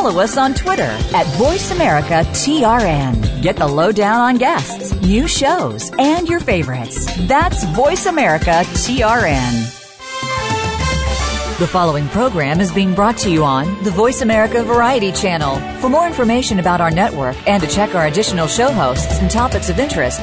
follow us on Twitter at VoiceAmericaTRN. Get the lowdown on guests, new shows, and your favorites. That's VoiceAmericaTRN. The following program is being brought to you on the Voice America Variety Channel. For more information about our network and to check our additional show hosts and topics of interest,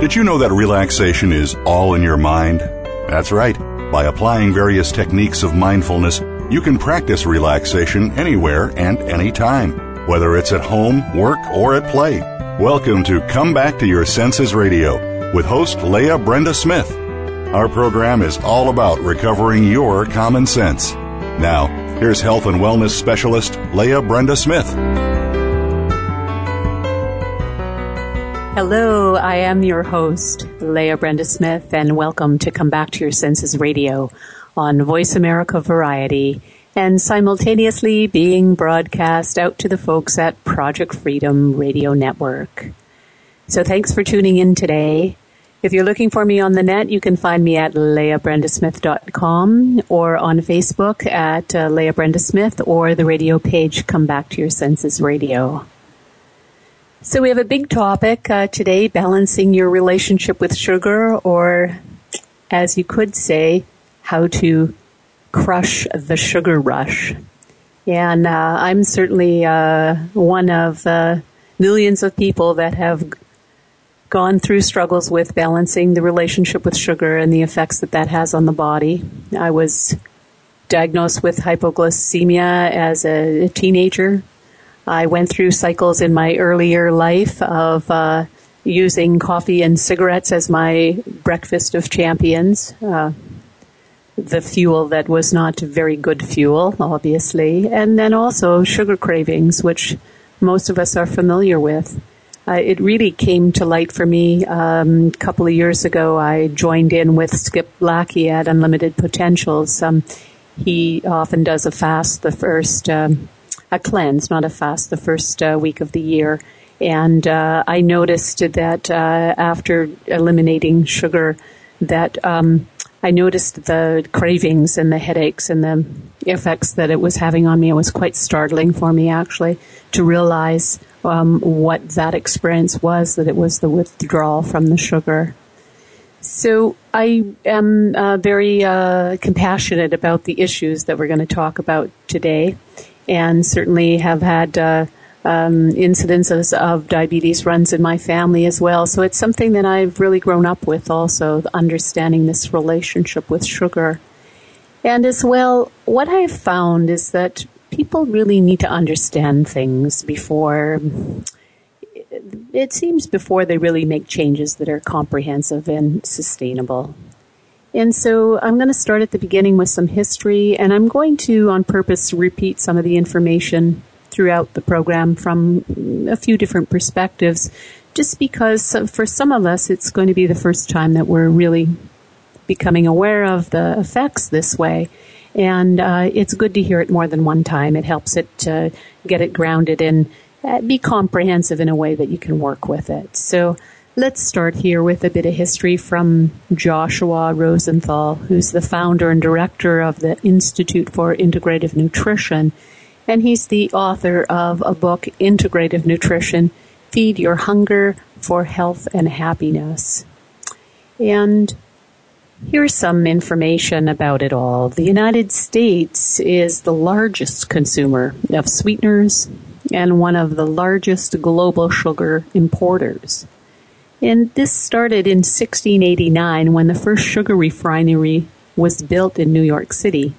Did you know that relaxation is all in your mind? That's right. By applying various techniques of mindfulness, you can practice relaxation anywhere and anytime, whether it's at home, work, or at play. Welcome to Come Back to Your Senses Radio with host Leah Brenda Smith. Our program is all about recovering your common sense. Now, here's health and wellness specialist Leah Brenda Smith. Hello, I am your host, Leah Brenda Smith, and welcome to Come Back to Your Senses Radio on Voice America Variety and simultaneously being broadcast out to the folks at Project Freedom Radio Network. So thanks for tuning in today. If you're looking for me on the net, you can find me at leahbrendasmith.com or on Facebook at uh, Leah Brenda Smith or the radio page Come Back to Your Senses Radio. So we have a big topic uh, today, balancing your relationship with sugar, or as you could say, how to crush the sugar rush. And uh, I'm certainly uh, one of uh, millions of people that have gone through struggles with balancing the relationship with sugar and the effects that that has on the body. I was diagnosed with hypoglycemia as a, a teenager I went through cycles in my earlier life of uh, using coffee and cigarettes as my breakfast of champions. Uh, the fuel that was not very good fuel, obviously, and then also sugar cravings, which most of us are familiar with. Uh, it really came to light for me um, a couple of years ago. I joined in with Skip Blackie at Unlimited Potentials. Um, he often does a fast the first um, a cleanse, not a fast, the first uh, week of the year. And uh, I noticed that uh, after eliminating sugar, that um, I noticed the cravings and the headaches and the effects that it was having on me. It was quite startling for me, actually, to realize um, what that experience was. That it was the withdrawal from the sugar. So I am uh, very uh, compassionate about the issues that we're going to talk about today, and certainly have had uh, um, incidences of diabetes runs in my family as well. So it's something that I've really grown up with also, understanding this relationship with sugar. And as well, what I've found is that people really need to understand things before, it seems before they really make changes that are comprehensive and sustainable. And so I'm going to start at the beginning with some history, and I'm going to, on purpose, repeat some of the information throughout the program from a few different perspectives, just because for some of us it's going to be the first time that we're really becoming aware of the effects this way. And uh, it's good to hear it more than one time. It helps it to get it grounded and uh, be comprehensive in a way that you can work with it. So Let's start here with a bit of history from Joshua Rosenthal, who's the founder and director of the Institute for Integrative Nutrition. And he's the author of a book, Integrative Nutrition Feed Your Hunger for Health and Happiness. And Here's some information about it all. The United States is the largest consumer of sweeteners and one of the largest global sugar importers. And this started in 1689 when the first sugar refinery was built in New York City.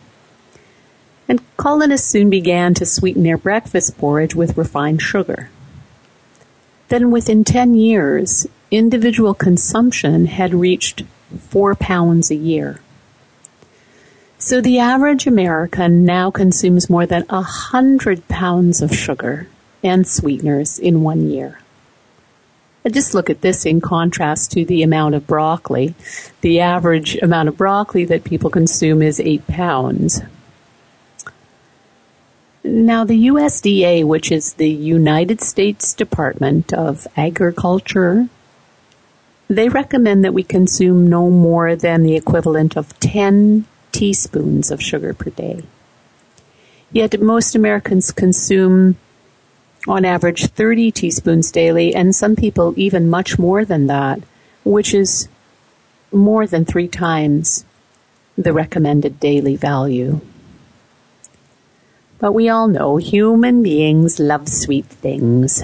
And colonists soon began to sweeten their breakfast porridge with refined sugar. Then within 10 years, individual consumption had reached four pounds a year. So the average American now consumes more than a hundred pounds of sugar and sweeteners in one year. Just look at this in contrast to the amount of broccoli. The average amount of broccoli that people consume is eight pounds. Now, the USDA, which is the United States Department of Agriculture, they recommend that we consume no more than the equivalent of 10 teaspoons of sugar per day. Yet most Americans consume on average 30 teaspoons daily and some people even much more than that, which is more than three times the recommended daily value. But we all know human beings love sweet things.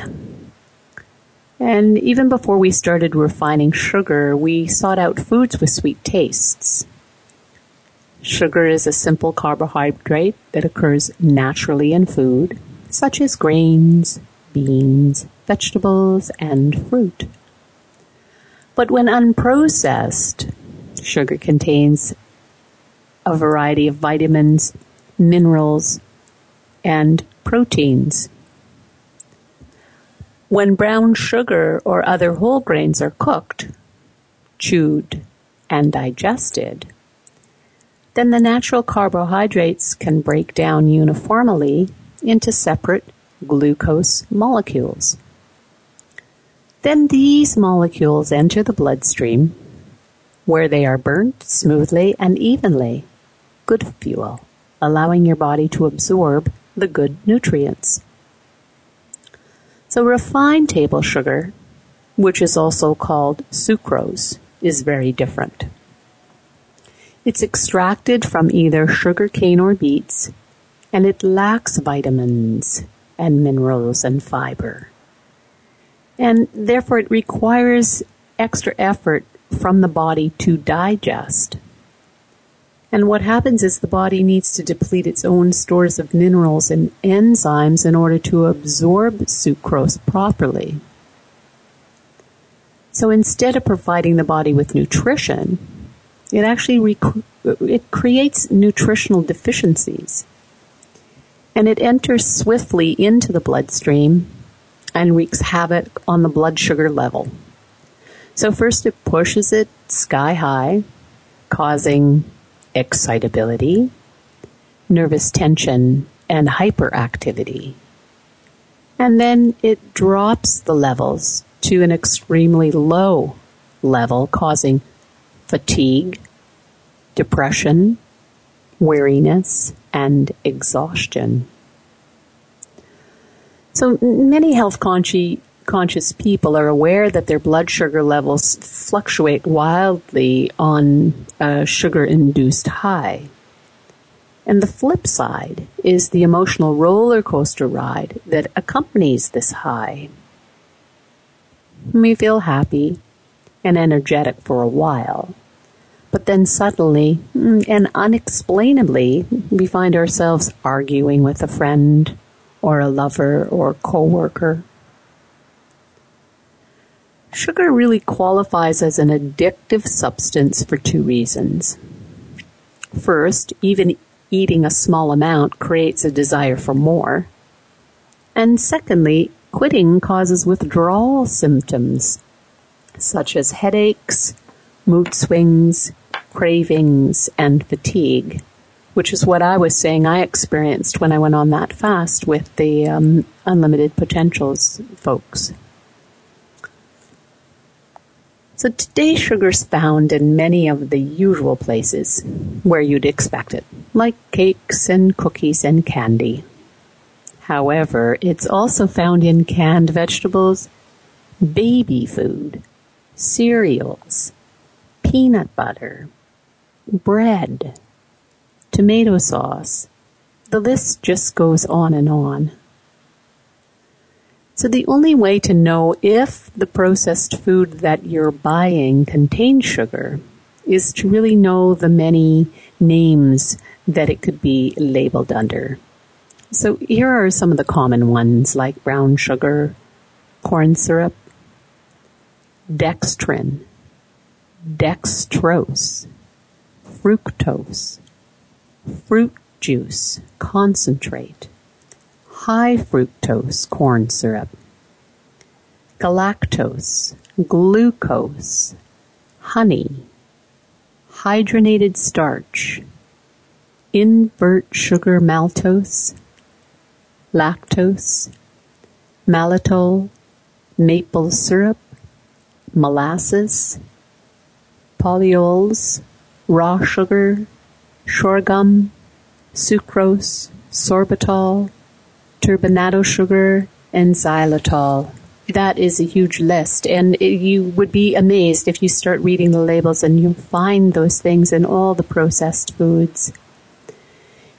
And even before we started refining sugar, we sought out foods with sweet tastes. Sugar is a simple carbohydrate that occurs naturally in food, such as grains, beans, vegetables, and fruit. But when unprocessed, sugar contains a variety of vitamins, minerals, and proteins. When brown sugar or other whole grains are cooked, chewed, and digested, then the natural carbohydrates can break down uniformly into separate glucose molecules. Then these molecules enter the bloodstream where they are burnt smoothly and evenly. Good fuel, allowing your body to absorb the good nutrients. So refined table sugar, which is also called sucrose, is very different. It's extracted from either sugar cane or beets, and it lacks vitamins and minerals and fiber. And therefore it requires extra effort from the body to digest. And what happens is the body needs to deplete its own stores of minerals and enzymes in order to absorb sucrose properly. So instead of providing the body with nutrition, it actually rec- it creates nutritional deficiencies. And it enters swiftly into the bloodstream and wreaks havoc on the blood sugar level. So first it pushes it sky high, causing excitability, nervous tension, and hyperactivity. And then it drops the levels to an extremely low level, causing fatigue, depression, weariness, and exhaustion. So many health conscious people are aware that their blood sugar levels fluctuate wildly on a sugar induced high. And the flip side is the emotional roller coaster ride that accompanies this high. We feel happy, and energetic for a while. But then suddenly mm, and unexplainably, we find ourselves arguing with a friend or a lover or coworker. Sugar really qualifies as an addictive substance for two reasons. First, even eating a small amount creates a desire for more. And secondly, quitting causes withdrawal symptoms such as headaches, mood swings, cravings, and fatigue, which is what I was saying I experienced when I went on that fast with the um, Unlimited Potentials folks. So today sugar's found in many of the usual places where you'd expect it, like cakes and cookies and candy. However, it's also found in canned vegetables, baby food, cereals, peanut butter, bread, tomato sauce. The list just goes on and on. So the only way to know if the processed food that you're buying contains sugar is to really know the many names that it could be labeled under. So here are some of the common ones like brown sugar, corn syrup, dextrin, dextrose, fructose, fruit juice, concentrate, high fructose corn syrup, galactose, glucose, honey, hydrogenated starch, invert sugar maltose, lactose, maltitol, maple syrup, molasses, polyols, raw sugar, sorghum, sucrose, sorbitol, turbinado sugar, and xylitol. That is a huge list, and you would be amazed if you start reading the labels and you find those things in all the processed foods.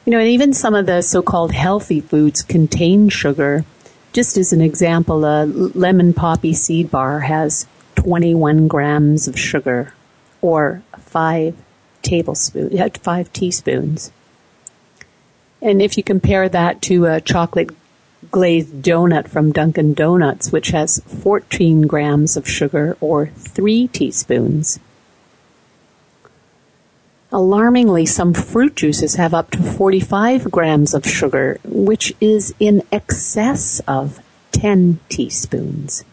You know, and even some of the so-called healthy foods contain sugar. Just as an example, a lemon poppy seed bar has 21 grams of sugar, or five tablespoons, five teaspoons. And if you compare that to a chocolate glazed donut from Dunkin' Donuts, which has 14 grams of sugar or three teaspoons. Alarmingly, some fruit juices have up to 45 grams of sugar, which is in excess of 10 teaspoons.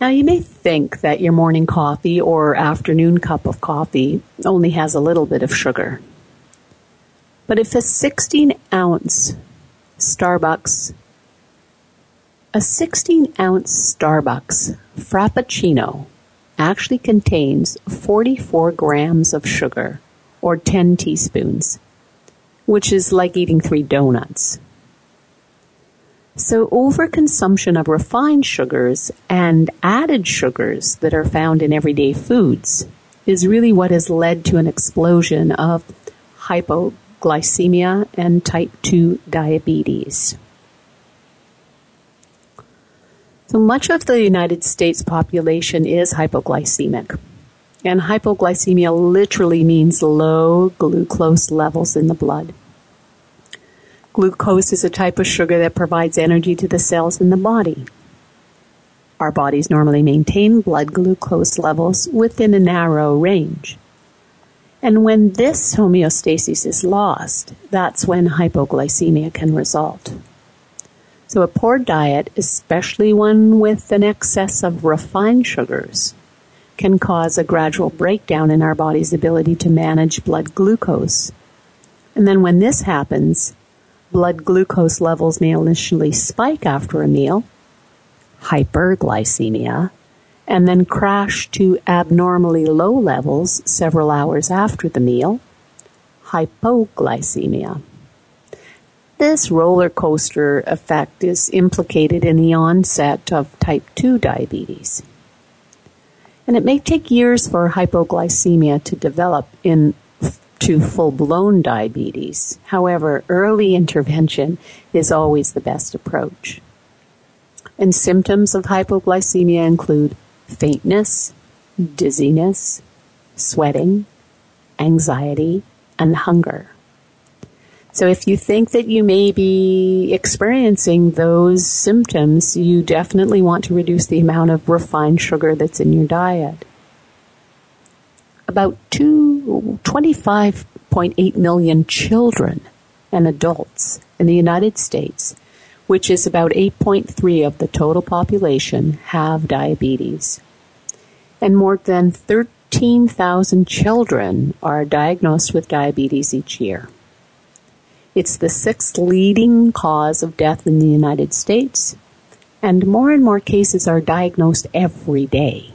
Now you may think that your morning coffee or afternoon cup of coffee only has a little bit of sugar. But if a 16 ounce Starbucks, a 16 ounce Starbucks Frappuccino actually contains 44 grams of sugar or 10 teaspoons, which is like eating three donuts. So overconsumption of refined sugars and added sugars that are found in everyday foods is really what has led to an explosion of hypoglycemia and type 2 diabetes. So much of the United States population is hypoglycemic. And hypoglycemia literally means low glucose levels in the blood. Glucose is a type of sugar that provides energy to the cells in the body. Our bodies normally maintain blood glucose levels within a narrow range. And when this homeostasis is lost, that's when hypoglycemia can result. So a poor diet, especially one with an excess of refined sugars, can cause a gradual breakdown in our body's ability to manage blood glucose. And then when this happens, blood glucose levels may initially spike after a meal, hyperglycemia, and then crash to abnormally low levels several hours after the meal, hypoglycemia. This roller coaster effect is implicated in the onset of type 2 diabetes. And it may take years for hypoglycemia to develop in to full blown diabetes. However, early intervention is always the best approach. And symptoms of hypoglycemia include faintness, dizziness, sweating, anxiety, and hunger. So if you think that you may be experiencing those symptoms, you definitely want to reduce the amount of refined sugar that's in your diet about two, 25.8 million children and adults in the United States, which is about 8.3 of the total population, have diabetes. And more than 13,000 children are diagnosed with diabetes each year. It's the sixth leading cause of death in the United States, and more and more cases are diagnosed every day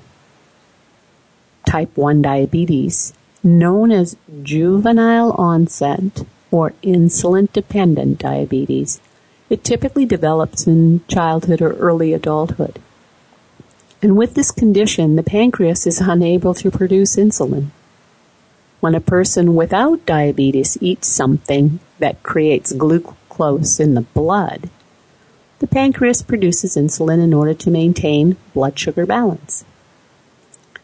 type 1 diabetes, known as juvenile onset or insulin dependent diabetes. It typically develops in childhood or early adulthood. And with this condition, the pancreas is unable to produce insulin. When a person without diabetes eats something that creates glucose in the blood, the pancreas produces insulin in order to maintain blood sugar balance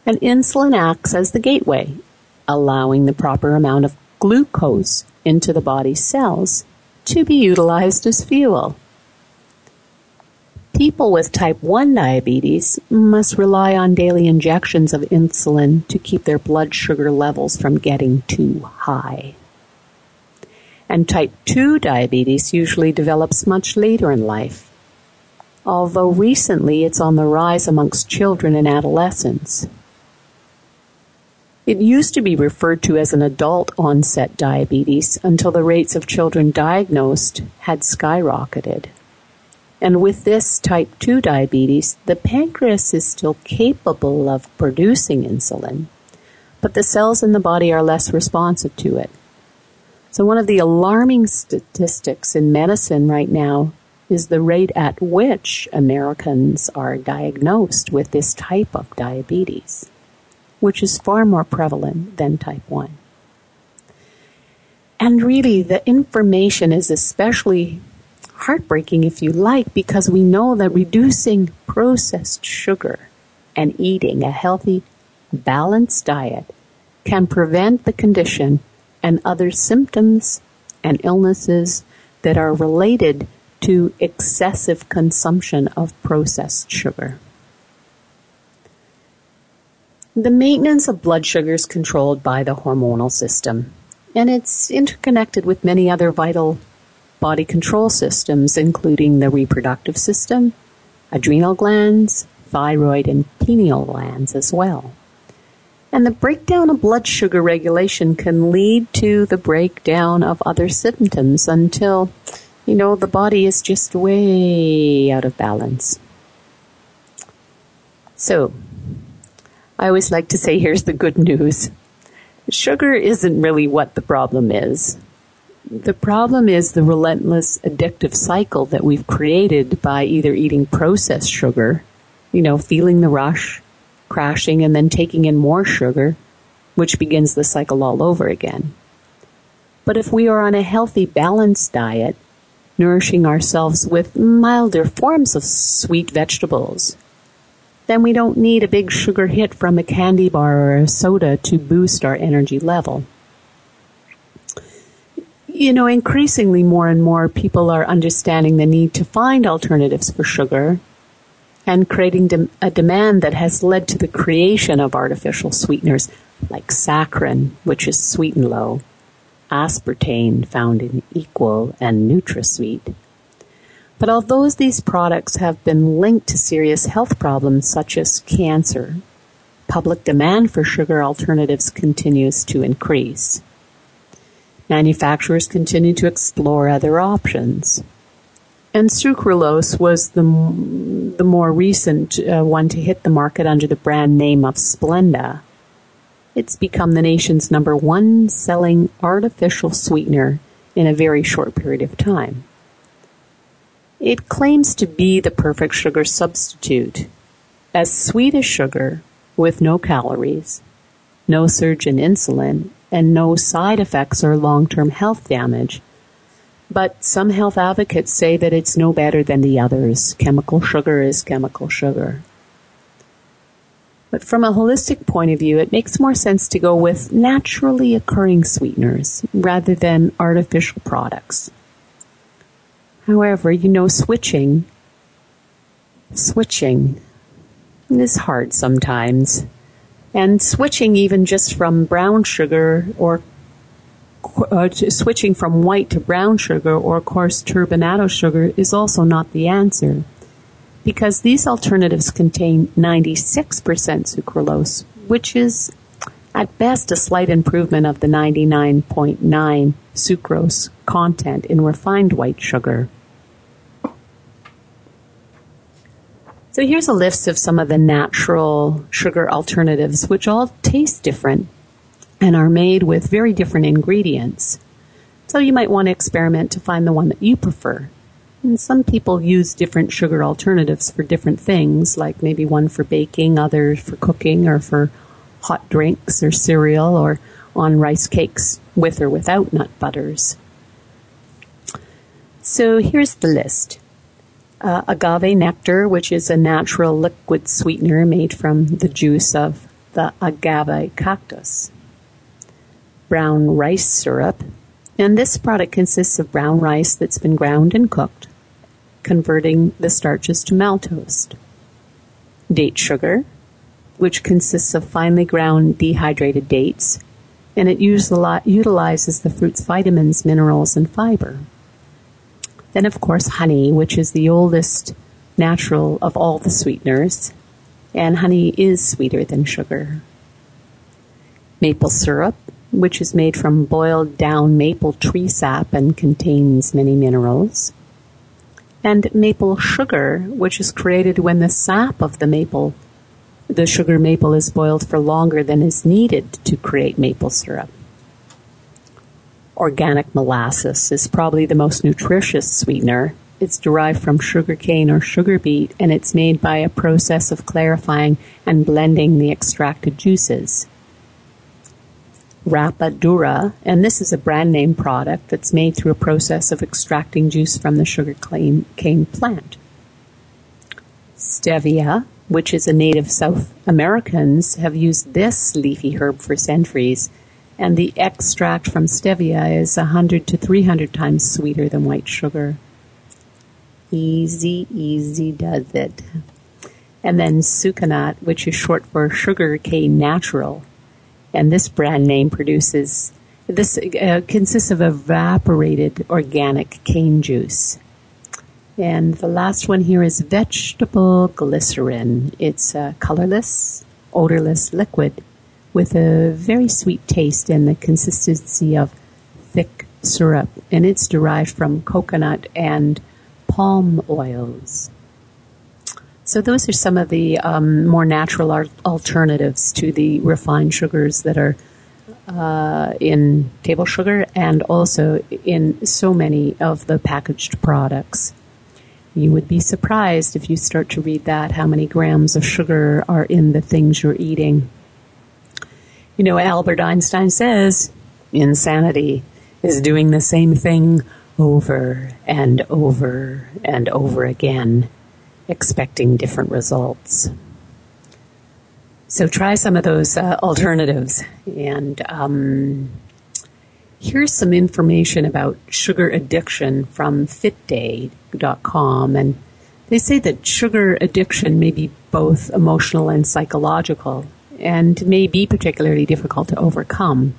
and insulin acts as the gateway, allowing the proper amount of glucose into the body's cells to be utilized as fuel. People with type 1 diabetes must rely on daily injections of insulin to keep their blood sugar levels from getting too high. And type 2 diabetes usually develops much later in life, although recently it's on the rise amongst children and adolescents. It used to be referred to as an adult onset diabetes until the rates of children diagnosed had skyrocketed. And with this type 2 diabetes, the pancreas is still capable of producing insulin, but the cells in the body are less responsive to it. So one of the alarming statistics in medicine right now is the rate at which Americans are diagnosed with this type of diabetes, which is far more prevalent than type 1. And really, the information is especially heartbreaking if you like because we know that reducing processed sugar and eating a healthy, balanced diet can prevent the condition and other symptoms and illnesses that are related to excessive consumption of processed sugar. The maintenance of blood sugar is controlled by the hormonal system, and it's interconnected with many other vital body control systems, including the reproductive system, adrenal glands, thyroid, and pineal glands as well. And the breakdown of blood sugar regulation can lead to the breakdown of other symptoms until, you know, the body is just way out of balance. So, I always like to say here's the good news. Sugar isn't really what the problem is. The problem is the relentless addictive cycle that we've created by either eating processed sugar, you know, feeling the rush, crashing, and then taking in more sugar, which begins the cycle all over again. But if we are on a healthy, balanced diet, nourishing ourselves with milder forms of sweet vegetables, then we don't need a big sugar hit from a candy bar or a soda to boost our energy level you know, increasingly more and more people are understanding the need to find alternatives for sugar and creating de- a demand that has led to the creation of artificial sweeteners like saccharin, which is Sweet'N Low, aspartame found in Equal and NutraSweet. But although these products have been linked to serious health problems such as cancer, public demand for sugar alternatives continues to increase manufacturers continue to explore other options. And sucralose was the, the more recent uh, one to hit the market under the brand name of Splenda. It's become the nation's number one selling artificial sweetener in a very short period of time. It claims to be the perfect sugar substitute, as sweet as sugar with no calories, no surge in insulin, and no side effects or long-term health damage. But some health advocates say that it's no better than the others. Chemical sugar is chemical sugar. But from a holistic point of view, it makes more sense to go with naturally occurring sweeteners rather than artificial products. However, you know, switching, switching is hard sometimes. And switching even just from brown sugar or uh, switching from white to brown sugar or coarse turbinado sugar is also not the answer because these alternatives contain 96% sucralose, which is at best a slight improvement of the 99.9 sucrose content in refined white sugar. So here's a list of some of the natural sugar alternatives, which all taste different and are made with very different ingredients. So you might want to experiment to find the one that you prefer. And some people use different sugar alternatives for different things, like maybe one for baking, others for cooking, or for hot drinks or cereal, or on rice cakes with or without nut butters. So here's the list uh, agave nectar, which is a natural liquid sweetener made from the juice of the agave cactus. Brown rice syrup, and this product consists of brown rice that's been ground and cooked, converting the starches to maltose. Date sugar, which consists of finely ground dehydrated dates, and it utilizes the fruit's vitamins, minerals, and fiber. Then, of course, honey, which is the oldest natural of all the sweeteners, and honey is sweeter than sugar. Maple syrup, which is made from boiled down maple tree sap and contains many minerals. And maple sugar, which is created when the sap of the maple, the sugar maple is boiled for longer than is needed to create maple syrup. Organic molasses is probably the most nutritious sweetener. It's derived from sugar cane or sugar beet and it's made by a process of clarifying and blending the extracted juices. Rapadura, and this is a brand name product that's made through a process of extracting juice from the sugar cane plant. Stevia, which is a native South Americans have used this leafy herb for centuries, and the extract from stevia is 100 to 300 times sweeter than white sugar. Easy, easy does it. And then sucanat, which is short for sugar cane natural, and this brand name produces this uh, consists of evaporated organic cane juice. And the last one here is vegetable glycerin. It's a colorless, odorless liquid with a very sweet taste and the consistency of thick syrup. And it's derived from coconut and palm oils. So those are some of the um, more natural alternatives to the refined sugars that are uh, in table sugar and also in so many of the packaged products. You would be surprised if you start to read that how many grams of sugar are in the things you're eating. You know, Albert Einstein says insanity is doing the same thing over and over and over again expecting different results. So try some of those uh, alternatives. And um, here's some information about sugar addiction from fitday.com. And they say that sugar addiction may be both emotional and psychological and may be particularly difficult to overcome.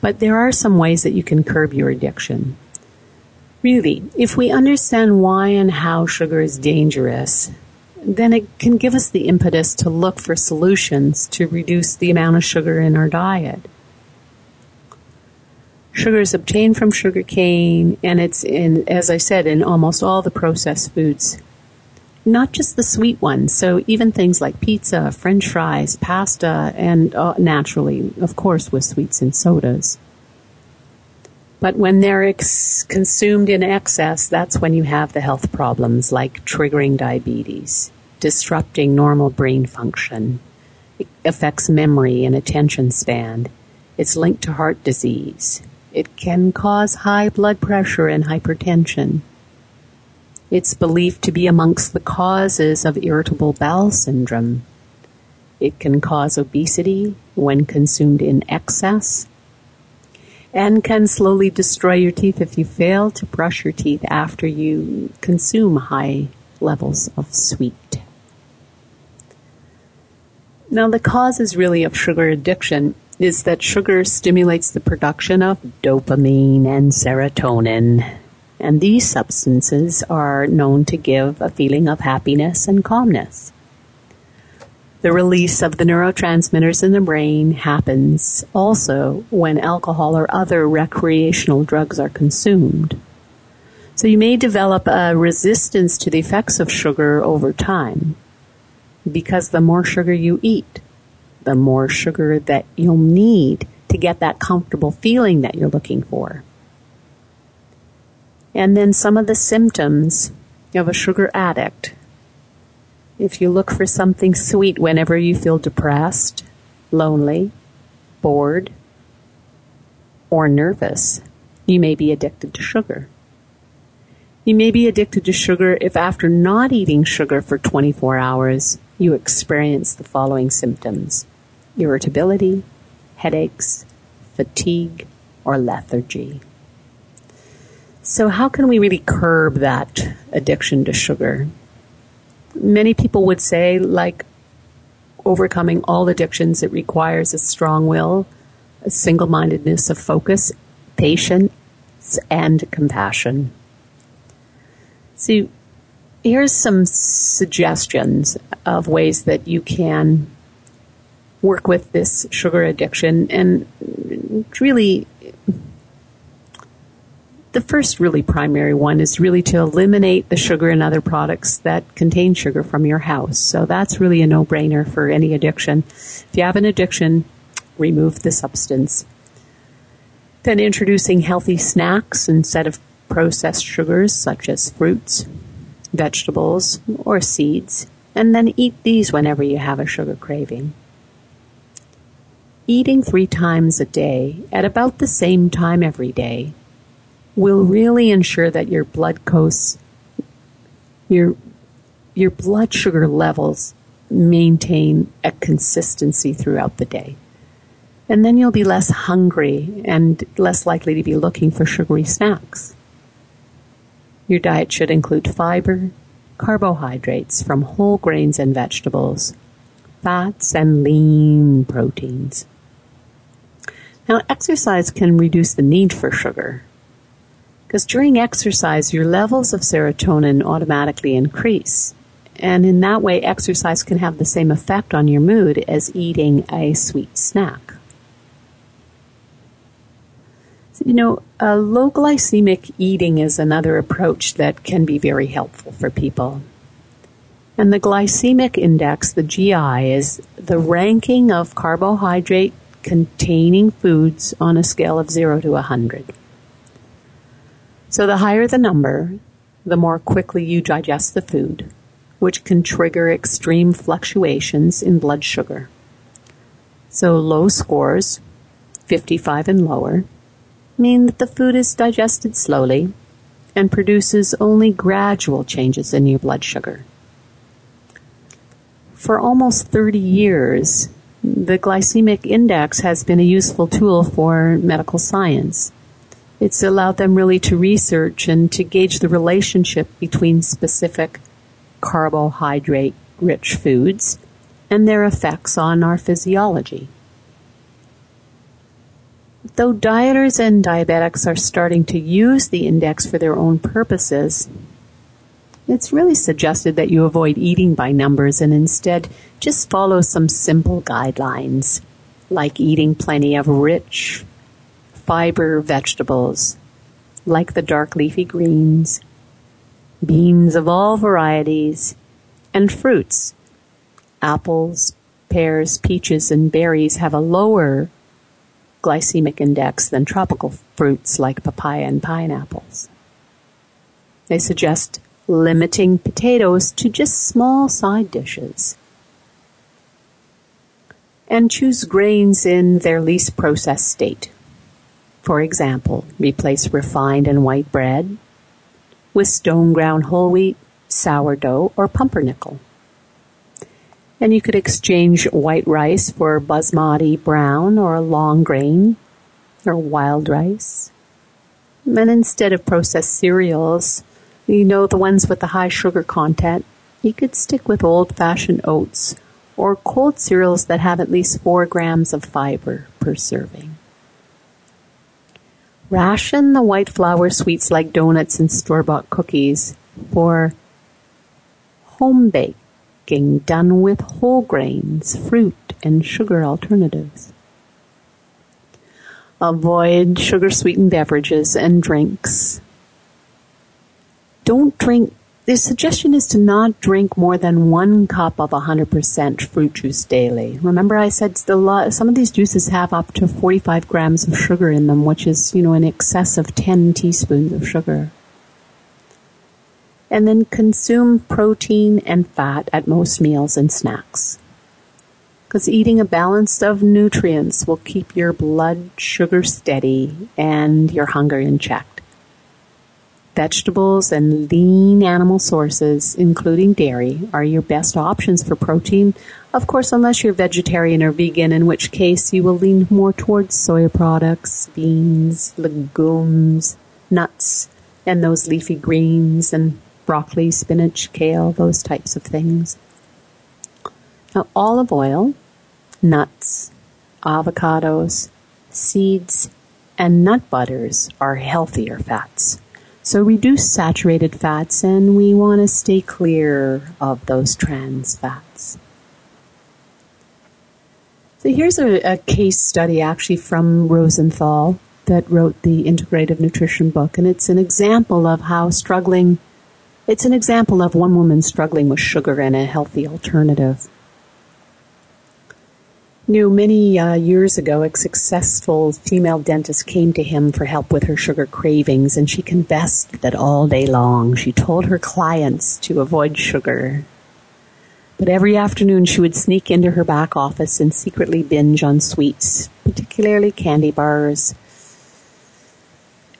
But there are some ways that you can curb your addiction. Really, if we understand why and how sugar is dangerous, then it can give us the impetus to look for solutions to reduce the amount of sugar in our diet. Sugar is obtained from sugar cane, and it's in, as I said, in almost all the processed foods. Not just the sweet ones, so even things like pizza, french fries, pasta, and uh, naturally, of course, with sweets and sodas. But when they're ex- consumed in excess, that's when you have the health problems like triggering diabetes, disrupting normal brain function. It affects memory and attention span. It's linked to heart disease. It can cause high blood pressure and hypertension. It's believed to be amongst the causes of irritable bowel syndrome. It can cause obesity when consumed in excess and can slowly destroy your teeth if you fail to brush your teeth after you consume high levels of sweet. Now, the causes really of sugar addiction is that sugar stimulates the production of dopamine and serotonin. And these substances are known to give a feeling of happiness and calmness. The release of the neurotransmitters in the brain happens also when alcohol or other recreational drugs are consumed. So you may develop a resistance to the effects of sugar over time because the more sugar you eat, the more sugar that you'll need to get that comfortable feeling that you're looking for. And then some of the symptoms of a sugar addict if you look for something sweet whenever you feel depressed, lonely, bored, or nervous, you may be addicted to sugar. You may be addicted to sugar if after not eating sugar for 24 hours, you experience the following symptoms. Irritability, headaches, fatigue, or lethargy. So how can we really curb that addiction to sugar? Many people would say, like overcoming all addictions, it requires a strong will, a single-mindedness of focus, patience, and compassion. See, here's some suggestions of ways that you can work with this sugar addiction and really the first really primary one is really to eliminate the sugar and other products that contain sugar from your house. So that's really a no-brainer for any addiction. If you have an addiction, remove the substance. Then introducing healthy snacks instead of processed sugars such as fruits, vegetables, or seeds. And then eat these whenever you have a sugar craving. Eating three times a day at about the same time every day will really ensure that your blood costs, your, your blood sugar levels maintain a consistency throughout the day. And then you'll be less hungry and less likely to be looking for sugary snacks. Your diet should include fiber, carbohydrates from whole grains and vegetables, fats and lean proteins. Now exercise can reduce the need for sugar because during exercise, your levels of serotonin automatically increase. And in that way, exercise can have the same effect on your mood as eating a sweet snack. So, you know, a low glycemic eating is another approach that can be very helpful for people. And the glycemic index, the GI, is the ranking of carbohydrate containing foods on a scale of 0 to 100. So the higher the number, the more quickly you digest the food, which can trigger extreme fluctuations in blood sugar. So low scores, 55 and lower, mean that the food is digested slowly and produces only gradual changes in your blood sugar. For almost 30 years, the glycemic index has been a useful tool for medical science it's allowed them really to research and to gauge the relationship between specific carbohydrate rich foods and their effects on our physiology. Though dieters and diabetics are starting to use the index for their own purposes, it's really suggested that you avoid eating by numbers and instead just follow some simple guidelines, like eating plenty of rich, fiber vegetables like the dark leafy greens, beans of all varieties, and fruits. Apples, pears, peaches, and berries have a lower glycemic index than tropical fruits like papaya and pineapples. They suggest limiting potatoes to just small side dishes. And choose grains in their least processed state. For example, replace refined and white bread with stone ground whole wheat, sourdough, or pumpernickel. And you could exchange white rice for basmati brown or long grain or wild rice. And instead of processed cereals, you know, the ones with the high sugar content, you could stick with old fashioned oats or cold cereals that have at least four grams of fiber per serving. Ration the white flour sweets like donuts and store-bought cookies for home baking done with whole grains, fruit, and sugar alternatives. Avoid sugar sweetened beverages and drinks. Don't drink the suggestion is to not drink more than one cup of 100% fruit juice daily. Remember I said lot, some of these juices have up to 45 grams of sugar in them, which is, you know, in excess of 10 teaspoons of sugar. And then consume protein and fat at most meals and snacks. Because eating a balance of nutrients will keep your blood sugar steady and your hunger in check vegetables and lean animal sources, including dairy, are your best options for protein. Of course, unless you're vegetarian or vegan, in which case you will lean more towards soya products, beans, legumes, nuts, and those leafy greens and broccoli, spinach, kale, those types of things. Now, olive oil, nuts, avocados, seeds, and nut butters are healthier fats. So reduce saturated fats and we want to stay clear of those trans fats. So here's a, a, case study actually from Rosenthal that wrote the Integrative Nutrition book and it's an example of how struggling, it's an example of one woman struggling with sugar and a healthy alternative knew many uh, years ago a successful female dentist came to him for help with her sugar cravings, and she confessed that all day long she told her clients to avoid sugar. But every afternoon she would sneak into her back office and secretly binge on sweets, particularly candy bars.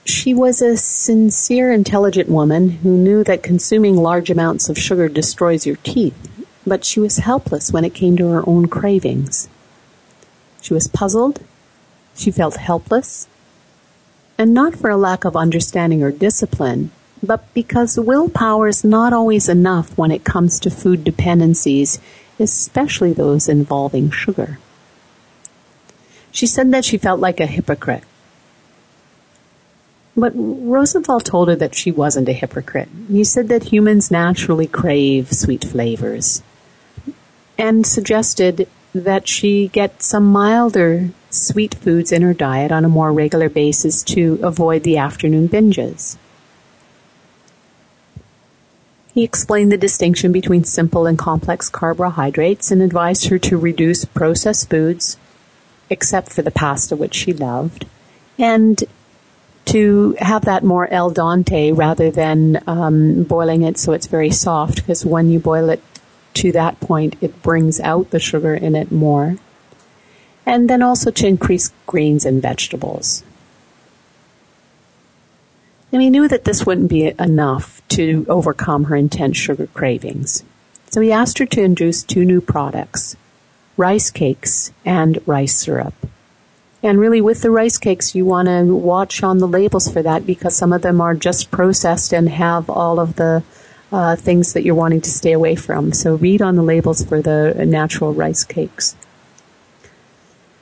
She was a sincere, intelligent woman who knew that consuming large amounts of sugar destroys your teeth, but she was helpless when it came to her own cravings. She was puzzled. She felt helpless. And not for a lack of understanding or discipline, but because willpower is not always enough when it comes to food dependencies, especially those involving sugar. She said that she felt like a hypocrite. But Rosenthal told her that she wasn't a hypocrite. He said that humans naturally crave sweet flavors and suggested that she get some milder sweet foods in her diet on a more regular basis to avoid the afternoon binges. He explained the distinction between simple and complex carbohydrates and advised her to reduce processed foods, except for the pasta which she loved, and to have that more al dente rather than um, boiling it so it's very soft because when you boil it to that point, it brings out the sugar in it more. And then also to increase greens and vegetables. And he knew that this wouldn't be enough to overcome her intense sugar cravings. So he asked her to introduce two new products, rice cakes and rice syrup. And really with the rice cakes, you want to watch on the labels for that because some of them are just processed and have all of the uh, things that you're wanting to stay away from. So read on the labels for the natural rice cakes.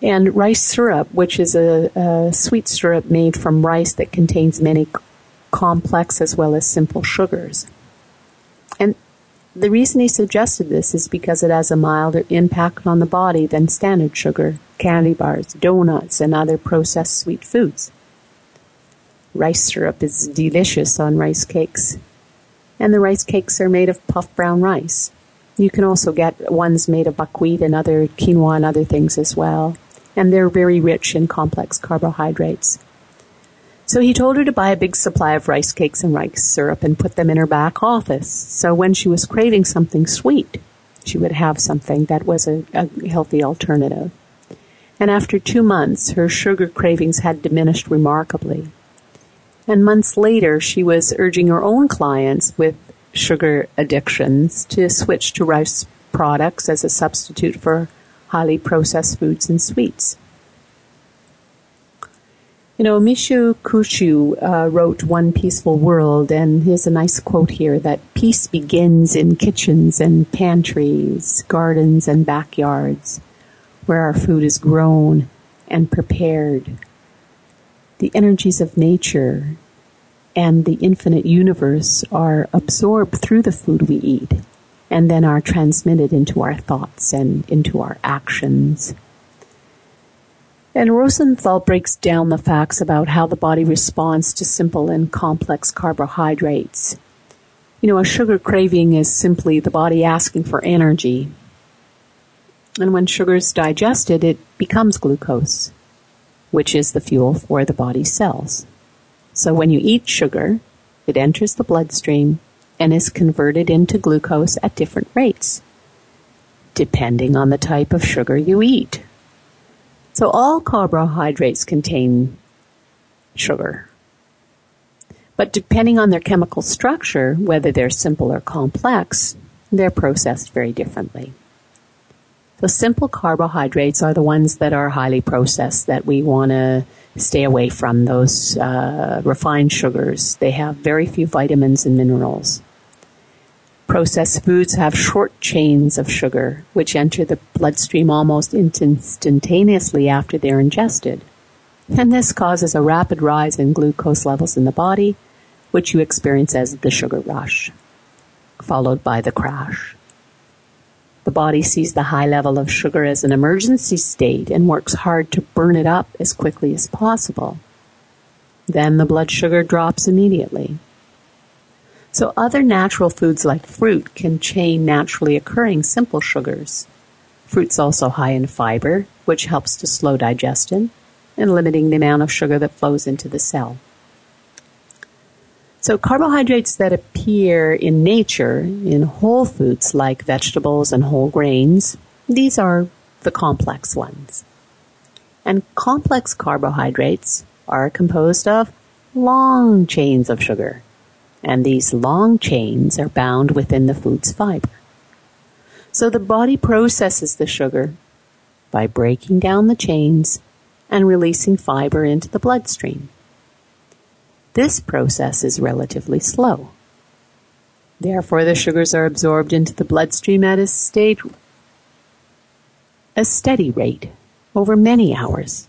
And rice syrup, which is a, a sweet syrup made from rice that contains many complex as well as simple sugars. And the reason he suggested this is because it has a milder impact on the body than standard sugar, candy bars, donuts, and other processed sweet foods. Rice syrup is delicious on rice cakes and the rice cakes are made of puffed brown rice. You can also get ones made of buckwheat and other quinoa and other things as well. And they're very rich in complex carbohydrates. So he told her to buy a big supply of rice cakes and rice syrup and put them in her back office. So when she was craving something sweet, she would have something that was a, a healthy alternative. And after two months, her sugar cravings had diminished remarkably. And months later, she was urging her own clients with sugar addictions to switch to rice products as a substitute for highly processed foods and sweets. You know, Michio Kushi uh, wrote One Peaceful World, and here's a nice quote here that peace begins in kitchens and pantries, gardens and backyards, where our food is grown and prepared the energies of nature and the infinite universe are absorbed through the food we eat and then are transmitted into our thoughts and into our actions. And Rosenthal breaks down the facts about how the body responds to simple and complex carbohydrates. You know, a sugar craving is simply the body asking for energy. And when sugar is digested, it becomes glucose which is the fuel for the body's cells. So when you eat sugar, it enters the bloodstream and is converted into glucose at different rates, depending on the type of sugar you eat. So all carbohydrates contain sugar. But depending on their chemical structure, whether they're simple or complex, they're processed very differently. The simple carbohydrates are the ones that are highly processed that we want to stay away from. Those uh, refined sugars. They have very few vitamins and minerals. Processed foods have short chains of sugar, which enter the bloodstream almost instantaneously after they're ingested. And this causes a rapid rise in glucose levels in the body, which you experience as the sugar rush, followed by the crash. The body sees the high level of sugar as an emergency state and works hard to burn it up as quickly as possible. Then the blood sugar drops immediately. So other natural foods like fruit can chain naturally occurring simple sugars. Fruit's also high in fiber, which helps to slow digestion and limiting the amount of sugar that flows into the cell. So carbohydrates that appear in nature in whole foods like vegetables and whole grains, these are the complex ones. And complex carbohydrates are composed of long chains of sugar and these long chains are bound within the food's fiber. So the body processes the sugar by breaking down the chains and releasing fiber into the bloodstream. This process is relatively slow. Therefore, the sugars are absorbed into the bloodstream at a state, a steady rate over many hours,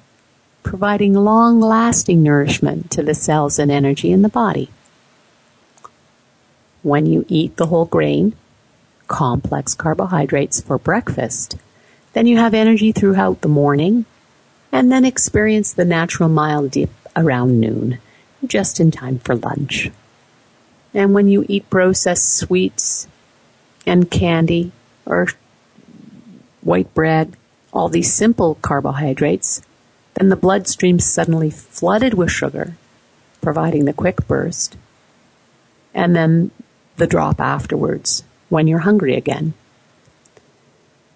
providing long lasting nourishment to the cells and energy in the body when you eat the whole grain, complex carbohydrates for breakfast, then you have energy throughout the morning and then experience the natural mild dip around noon, just in time for lunch. And when you eat processed sweets and candy or white bread, all these simple carbohydrates, then the bloodstream suddenly flooded with sugar, providing the quick burst. And then the drop afterwards when you're hungry again.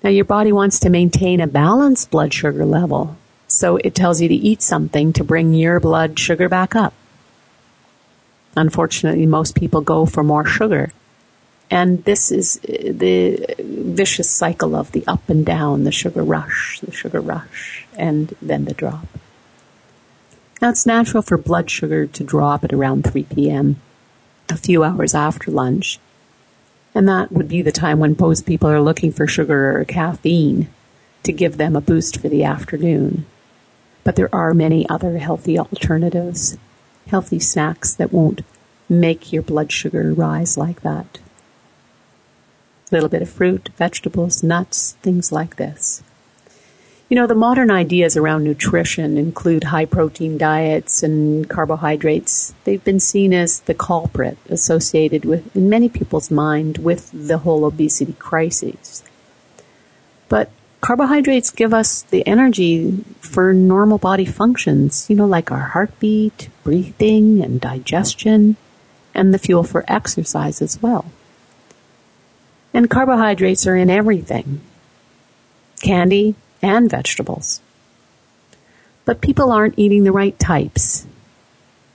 Now your body wants to maintain a balanced blood sugar level, so it tells you to eat something to bring your blood sugar back up. Unfortunately, most people go for more sugar. And this is uh, the vicious cycle of the up and down, the sugar rush, the sugar rush, and then the drop. Now it's natural for blood sugar to drop at around 3 p.m a few hours after lunch. And that would be the time when most people are looking for sugar or caffeine to give them a boost for the afternoon. But there are many other healthy alternatives, healthy snacks that won't make your blood sugar rise like that. A little bit of fruit, vegetables, nuts, things like this. You know, the modern ideas around nutrition include high protein diets and carbohydrates. They've been seen as the culprit associated with, in many people's mind, with the whole obesity crisis. But carbohydrates give us the energy for normal body functions, you know, like our heartbeat, breathing, and digestion, and the fuel for exercise as well. And carbohydrates are in everything. Candy, and vegetables. But people aren't eating the right types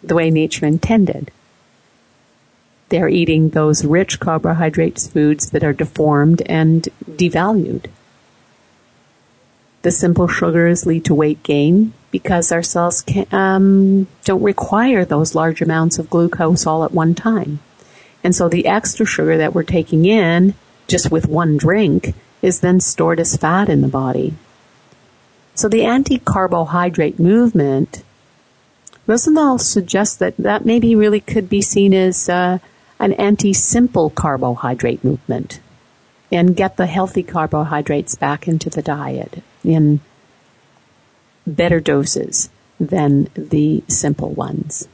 the way nature intended. They're eating those rich carbohydrates foods that are deformed and devalued. The simple sugars lead to weight gain because our cells can, um, don't require those large amounts of glucose all at one time. And so the extra sugar that we're taking in just with one drink is then stored as fat in the body. So the anti-carbohydrate movement, Rosenthal suggests that that maybe really could be seen as uh, an anti-simple carbohydrate movement and get the healthy carbohydrates back into the diet in better doses than the simple ones.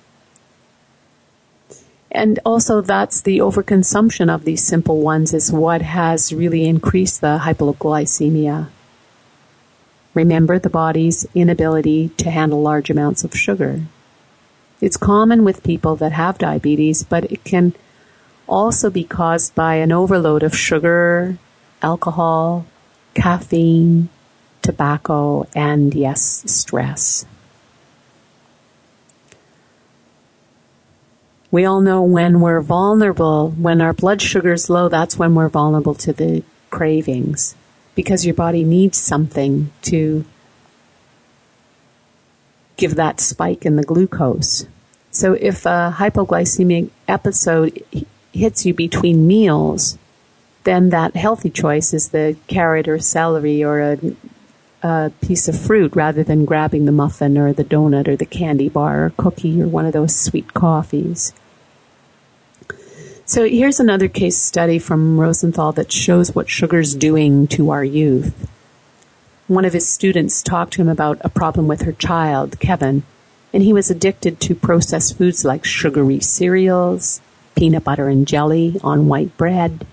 And also that's the overconsumption of these simple ones is what has really increased the hypoglycemia Remember the body's inability to handle large amounts of sugar. It's common with people that have diabetes, but it can also be caused by an overload of sugar, alcohol, caffeine, tobacco, and yes, stress. We all know when we're vulnerable, when our blood sugar is low, that's when we're vulnerable to the cravings because your body needs something to give that spike in the glucose. So if a hypoglycemic episode hits you between meals, then that healthy choice is the carrot or celery or a, a, piece of fruit rather than grabbing the muffin or the donut or the candy bar or cookie or one of those sweet coffees. So here's another case study from Rosenthal that shows what sugar's doing to our youth. One of his students talked to him about a problem with her child, Kevin, and he was addicted to processed foods like sugary cereals, peanut butter and jelly on white bread,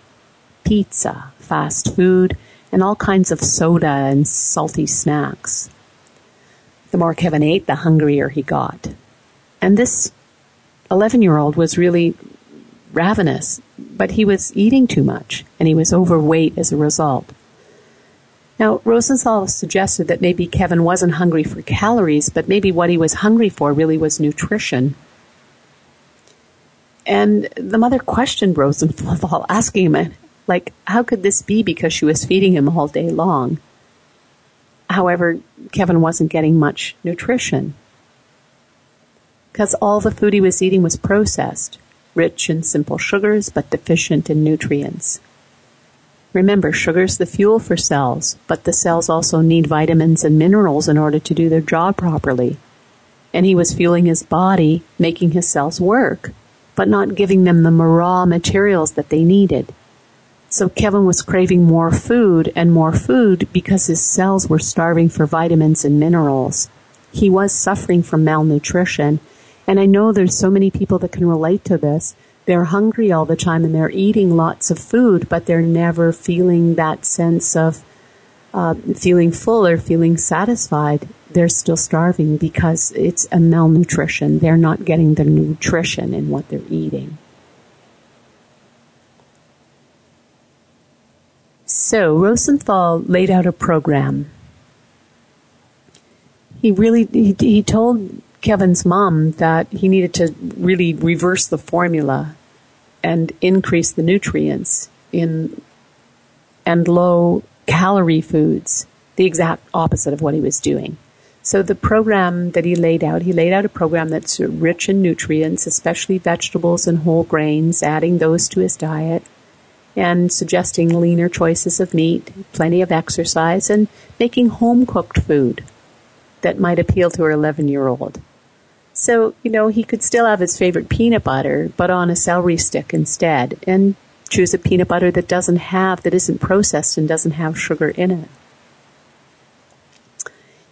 pizza, fast food, and all kinds of soda and salty snacks. The more Kevin ate, the hungrier he got. And this 11 year old was really ravenous, but he was eating too much and he was overweight as a result. Now, Rosenthal suggested that maybe Kevin wasn't hungry for calories, but maybe what he was hungry for really was nutrition. And the mother questioned Rosenthal, asking him, like, how could this be because she was feeding him all day long? However, Kevin wasn't getting much nutrition because all the food he was eating was processed rich in simple sugars but deficient in nutrients. Remember, sugar's the fuel for cells, but the cells also need vitamins and minerals in order to do their job properly. And he was fueling his body, making his cells work, but not giving them the raw materials that they needed. So Kevin was craving more food and more food because his cells were starving for vitamins and minerals. He was suffering from malnutrition and I know there's so many people that can relate to this. They're hungry all the time and they're eating lots of food, but they're never feeling that sense of uh, feeling full or feeling satisfied. They're still starving because it's a malnutrition. They're not getting the nutrition in what they're eating. So Rosenthal laid out a program. He really he, he told Kevin's mom that he needed to really reverse the formula and increase the nutrients in and low calorie foods, the exact opposite of what he was doing. So the program that he laid out, he laid out a program that's rich in nutrients, especially vegetables and whole grains, adding those to his diet and suggesting leaner choices of meat, plenty of exercise, and making home cooked food that might appeal to her 11 year old. So, you know, he could still have his favorite peanut butter, but on a celery stick instead, and choose a peanut butter that doesn't have, that isn't processed and doesn't have sugar in it.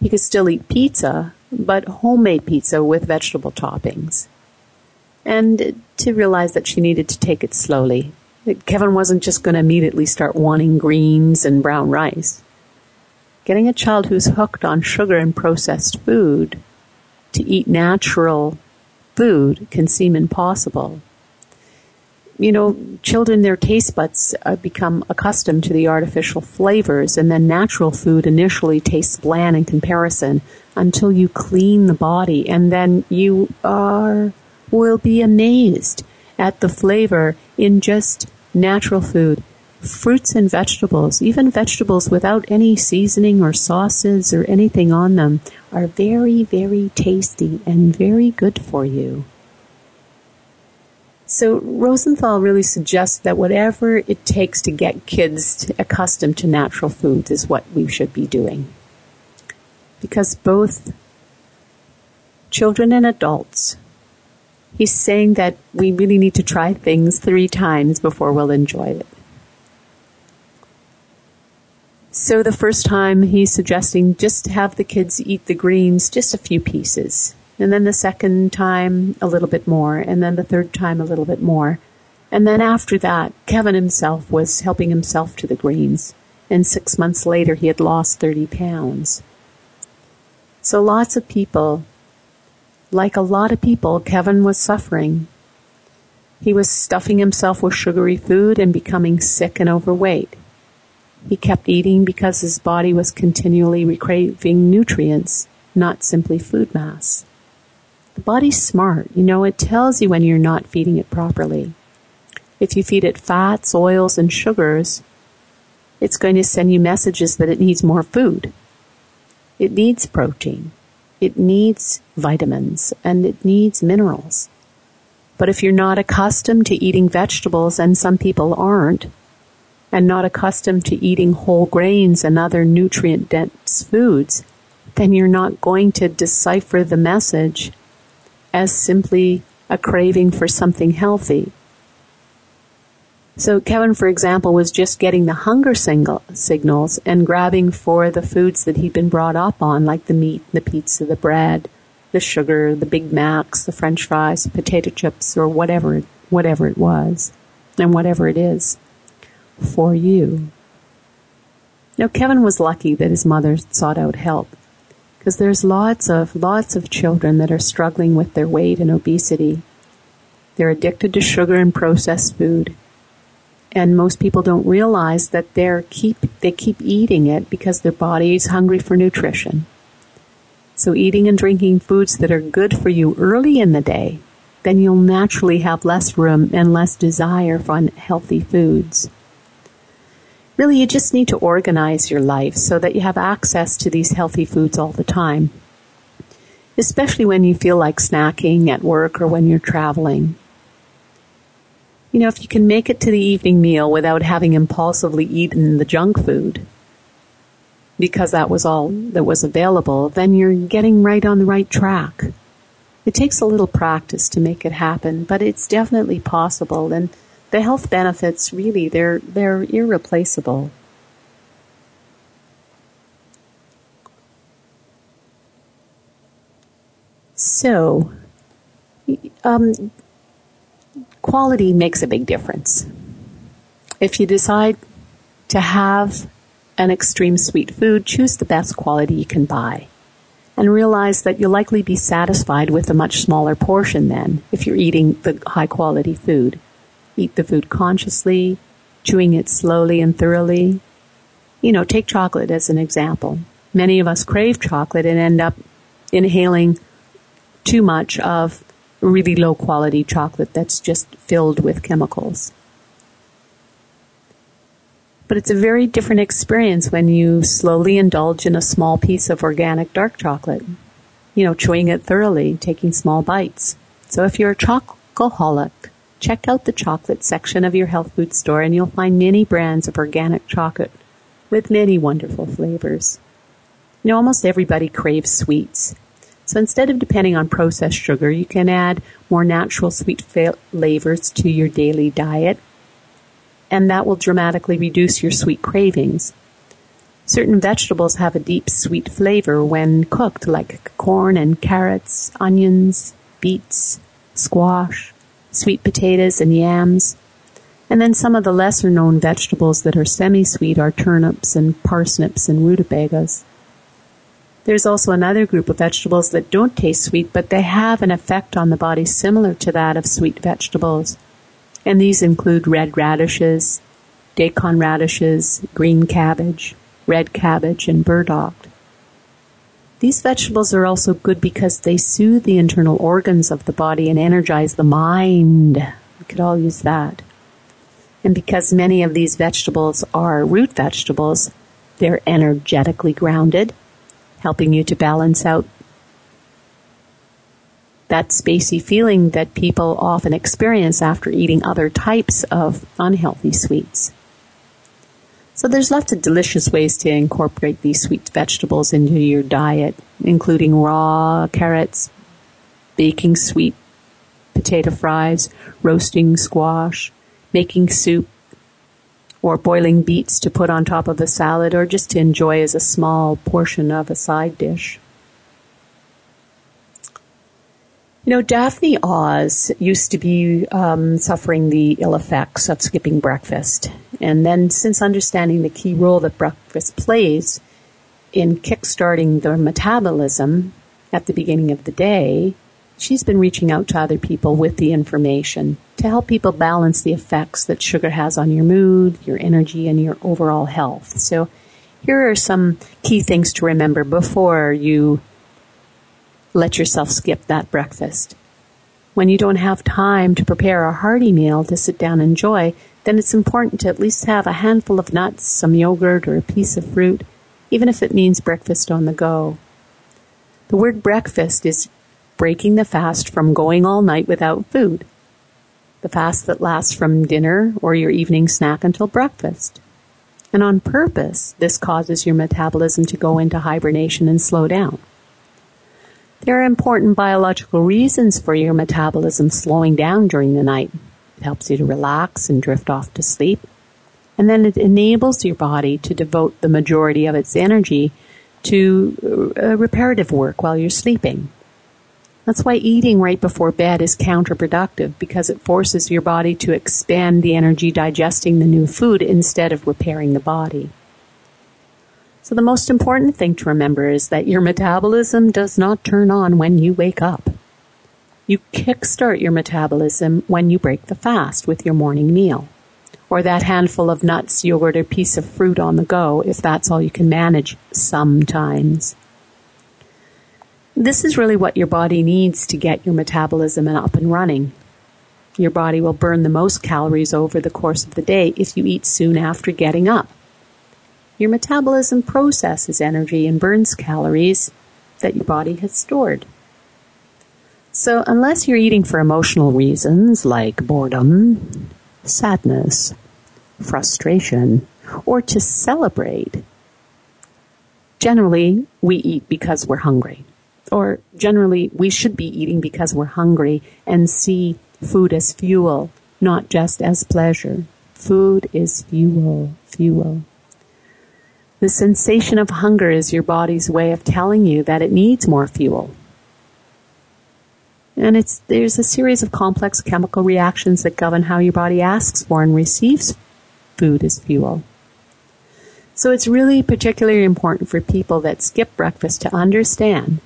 He could still eat pizza, but homemade pizza with vegetable toppings. And to realize that she needed to take it slowly. Kevin wasn't just going to immediately start wanting greens and brown rice. Getting a child who's hooked on sugar and processed food to eat natural food can seem impossible. You know, children, their taste buds uh, become accustomed to the artificial flavors, and then natural food initially tastes bland in comparison until you clean the body, and then you are will be amazed at the flavor in just natural food fruits and vegetables, even vegetables without any seasoning or sauces or anything on them, are very, very tasty and very good for you. So Rosenthal really suggests that whatever it takes to get kids accustomed to natural foods is what we should be doing. Because both children and adults, he's saying that we really need to try things three times before we'll enjoy it. So the first time he's suggesting just have the kids eat the greens, just a few pieces. And then the second time a little bit more. And then the third time a little bit more. And then after that, Kevin himself was helping himself to the greens. And six months later, he had lost 30 pounds. So lots of people, like a lot of people, Kevin was suffering. He was stuffing himself with sugary food and becoming sick and overweight. He kept eating because his body was continually craving nutrients, not simply food mass. The body's smart. You know, it tells you when you're not feeding it properly. If you feed it fats, oils, and sugars, it's going to send you messages that it needs more food. It needs protein. It needs vitamins and it needs minerals. But if you're not accustomed to eating vegetables, and some people aren't, and not accustomed to eating whole grains and other nutrient dense foods, then you're not going to decipher the message as simply a craving for something healthy. So Kevin, for example, was just getting the hunger single, signals and grabbing for the foods that he'd been brought up on, like the meat, the pizza, the bread, the sugar, the Big Macs, the French fries, potato chips, or whatever, whatever it was, and whatever it is for you. Now, Kevin was lucky that his mother sought out help because there's lots of lots of children that are struggling with their weight and obesity. They're addicted to sugar and processed food. And most people don't realize that they're keep they keep eating it because their body is hungry for nutrition. So eating and drinking foods that are good for you early in the day, then you'll naturally have less room and less desire for unhealthy foods really you just need to organize your life so that you have access to these healthy foods all the time. Especially when you feel like snacking at work or when you're traveling. You know, if you can make it to the evening meal without having impulsively eaten the junk food, because that was all that was available, then you're getting right on the right track. It takes a little practice to make it happen, but it's definitely possible and the health benefits really they're they're irreplaceable. So, um, quality makes a big difference. If you decide to have an extreme sweet food, choose the best quality you can buy. And realize that you'll likely be satisfied with a much smaller portion then if you're eating the high quality food eat the food consciously, chewing it slowly and thoroughly. You know, take chocolate as an example. Many of us crave chocolate and end up inhaling too much of really low quality chocolate that's just filled with chemicals. But it's a very different experience when you slowly indulge in a small piece of organic dark chocolate. You know, chewing it thoroughly, taking small bites. So if you're a chocoholic, Check out the chocolate section of your health food store and you'll find many brands of organic chocolate with many wonderful flavors. You know, almost everybody craves sweets. So instead of depending on processed sugar, you can add more natural sweet flavors to your daily diet, and that will dramatically reduce your sweet cravings. Certain vegetables have a deep sweet flavor when cooked, like corn and carrots, onions, beets, squash, sweet potatoes and yams. And then some of the lesser known vegetables that are semi-sweet are turnips and parsnips and rutabagas. There's also another group of vegetables that don't taste sweet, but they have an effect on the body similar to that of sweet vegetables. And these include red radishes, daikon radishes, green cabbage, red cabbage, and burdock. These vegetables are also good because they soothe the internal organs of the body and energize the mind. We could all use that. And because many of these vegetables are root vegetables, they're energetically grounded, helping you to balance out that spacey feeling that people often experience after eating other types of unhealthy sweets. So there's lots of delicious ways to incorporate these sweet vegetables into your diet, including raw carrots, baking sweet potato fries, roasting squash, making soup, or boiling beets to put on top of a salad or just to enjoy as a small portion of a side dish. You know, Daphne Oz used to be um, suffering the ill effects of skipping breakfast. And then, since understanding the key role that breakfast plays in kickstarting the metabolism at the beginning of the day, she's been reaching out to other people with the information to help people balance the effects that sugar has on your mood, your energy, and your overall health. So, here are some key things to remember before you let yourself skip that breakfast. When you don't have time to prepare a hearty meal to sit down and enjoy, then it's important to at least have a handful of nuts, some yogurt, or a piece of fruit, even if it means breakfast on the go. The word breakfast is breaking the fast from going all night without food. The fast that lasts from dinner or your evening snack until breakfast. And on purpose, this causes your metabolism to go into hibernation and slow down. There are important biological reasons for your metabolism slowing down during the night. It helps you to relax and drift off to sleep. And then it enables your body to devote the majority of its energy to uh, reparative work while you're sleeping. That's why eating right before bed is counterproductive because it forces your body to expand the energy digesting the new food instead of repairing the body. So the most important thing to remember is that your metabolism does not turn on when you wake up. You kickstart your metabolism when you break the fast with your morning meal. Or that handful of nuts, yogurt, or piece of fruit on the go if that's all you can manage sometimes. This is really what your body needs to get your metabolism up and running. Your body will burn the most calories over the course of the day if you eat soon after getting up. Your metabolism processes energy and burns calories that your body has stored. So unless you're eating for emotional reasons like boredom, sadness, frustration, or to celebrate, generally we eat because we're hungry. Or generally we should be eating because we're hungry and see food as fuel, not just as pleasure. Food is fuel, fuel. The sensation of hunger is your body's way of telling you that it needs more fuel. And it's, there's a series of complex chemical reactions that govern how your body asks for and receives food as fuel. So it's really particularly important for people that skip breakfast to understand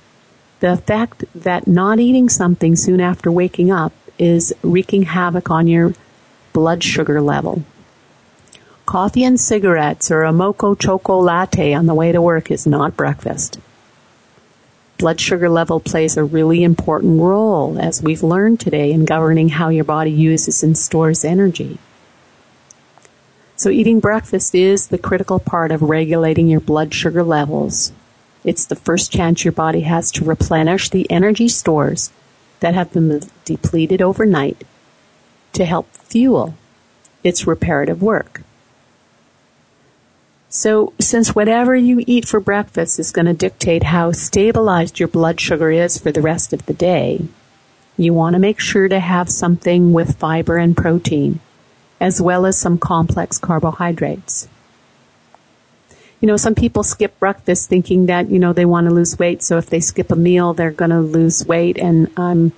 the fact that not eating something soon after waking up is wreaking havoc on your blood sugar level. Coffee and cigarettes or a mocha choco latte on the way to work is not breakfast blood sugar level plays a really important role, as we've learned today, in governing how your body uses and stores energy. So eating breakfast is the critical part of regulating your blood sugar levels. It's the first chance your body has to replenish the energy stores that have been depleted overnight to help fuel its reparative work. So, since whatever you eat for breakfast is going to dictate how stabilized your blood sugar is for the rest of the day, you want to make sure to have something with fiber and protein, as well as some complex carbohydrates. You know, some people skip breakfast thinking that, you know, they want to lose weight, so if they skip a meal, they're going to lose weight, and I'm,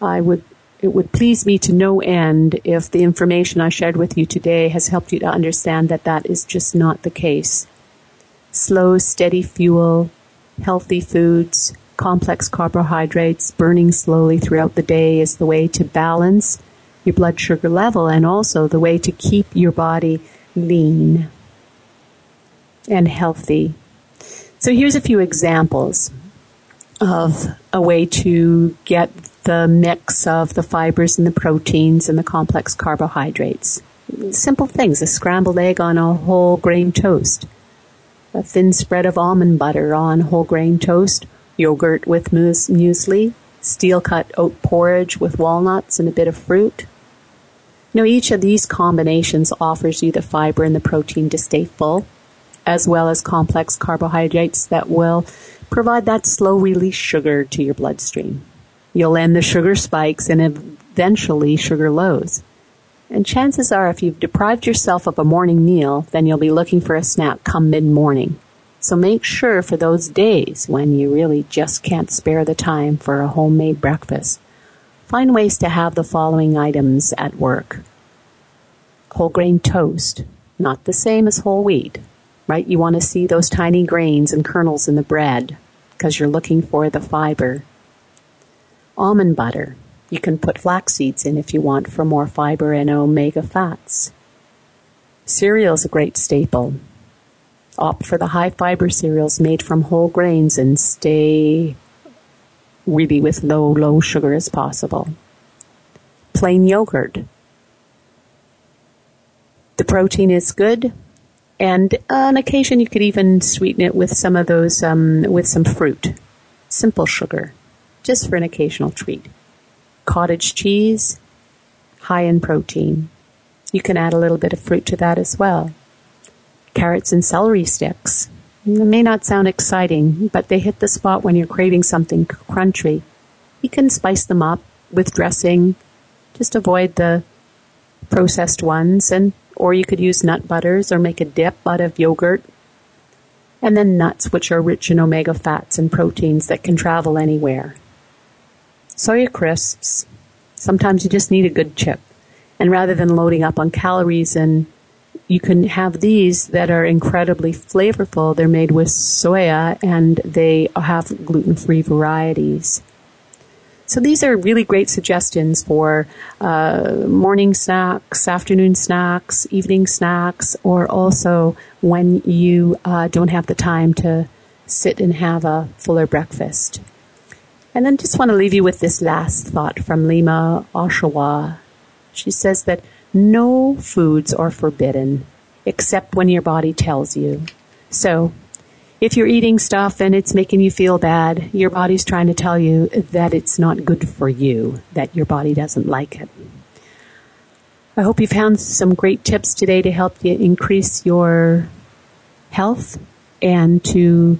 I would it would please me to no end if the information I shared with you today has helped you to understand that that is just not the case. Slow, steady fuel, healthy foods, complex carbohydrates burning slowly throughout the day is the way to balance your blood sugar level and also the way to keep your body lean and healthy. So here's a few examples of a way to get the mix of the fibers and the proteins and the complex carbohydrates. Simple things, a scrambled egg on a whole grain toast, a thin spread of almond butter on whole grain toast, yogurt with muesli, steel cut oat porridge with walnuts and a bit of fruit. You know, each of these combinations offers you the fiber and the protein to stay full, as well as complex carbohydrates that will provide that slow release sugar to your bloodstream. You'll end the sugar spikes and eventually sugar lows. And chances are if you've deprived yourself of a morning meal, then you'll be looking for a snack come mid-morning. So make sure for those days when you really just can't spare the time for a homemade breakfast, find ways to have the following items at work. Whole grain toast, not the same as whole wheat, right? You want to see those tiny grains and kernels in the bread because you're looking for the fiber almond butter. You can put flax seeds in if you want for more fiber and omega fats. Cereal is a great staple. Opt for the high fiber cereals made from whole grains and stay really with low, low sugar as possible. Plain yogurt. The protein is good, and on occasion you could even sweeten it with some of those, um, with some fruit. Simple sugar, just for an occasional treat. Cottage cheese, high in protein. You can add a little bit of fruit to that as well. Carrots and celery sticks. It may not sound exciting, but they hit the spot when you're craving something crunchy. You can spice them up with dressing. Just avoid the processed ones and or you could use nut butters or make a dip out of yogurt. And then nuts, which are rich in omega fats and proteins that can travel anywhere. Soya crisps. Sometimes you just need a good chip. And rather than loading up on calories and you can have these that are incredibly flavorful. They're made with soya and they have gluten-free varieties. So these are really great suggestions for uh, morning snacks, afternoon snacks, evening snacks, or also when you uh, don't have the time to sit and have a fuller breakfast. And then just want to leave you with this last thought from Lima Ohsawa. She says that no foods are forbidden except when your body tells you. So if you're eating stuff and it's making you feel bad, your body's trying to tell you that it's not good for you, that your body doesn't like it. I hope you found some great tips today to help you increase your health and to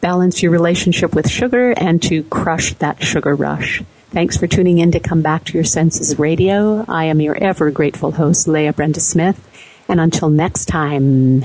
balance your relationship with sugar and to crush that sugar rush. Thanks for tuning in to Come Back to Your Senses Radio. I am your ever grateful host, Leah Brenda Smith. And until next time,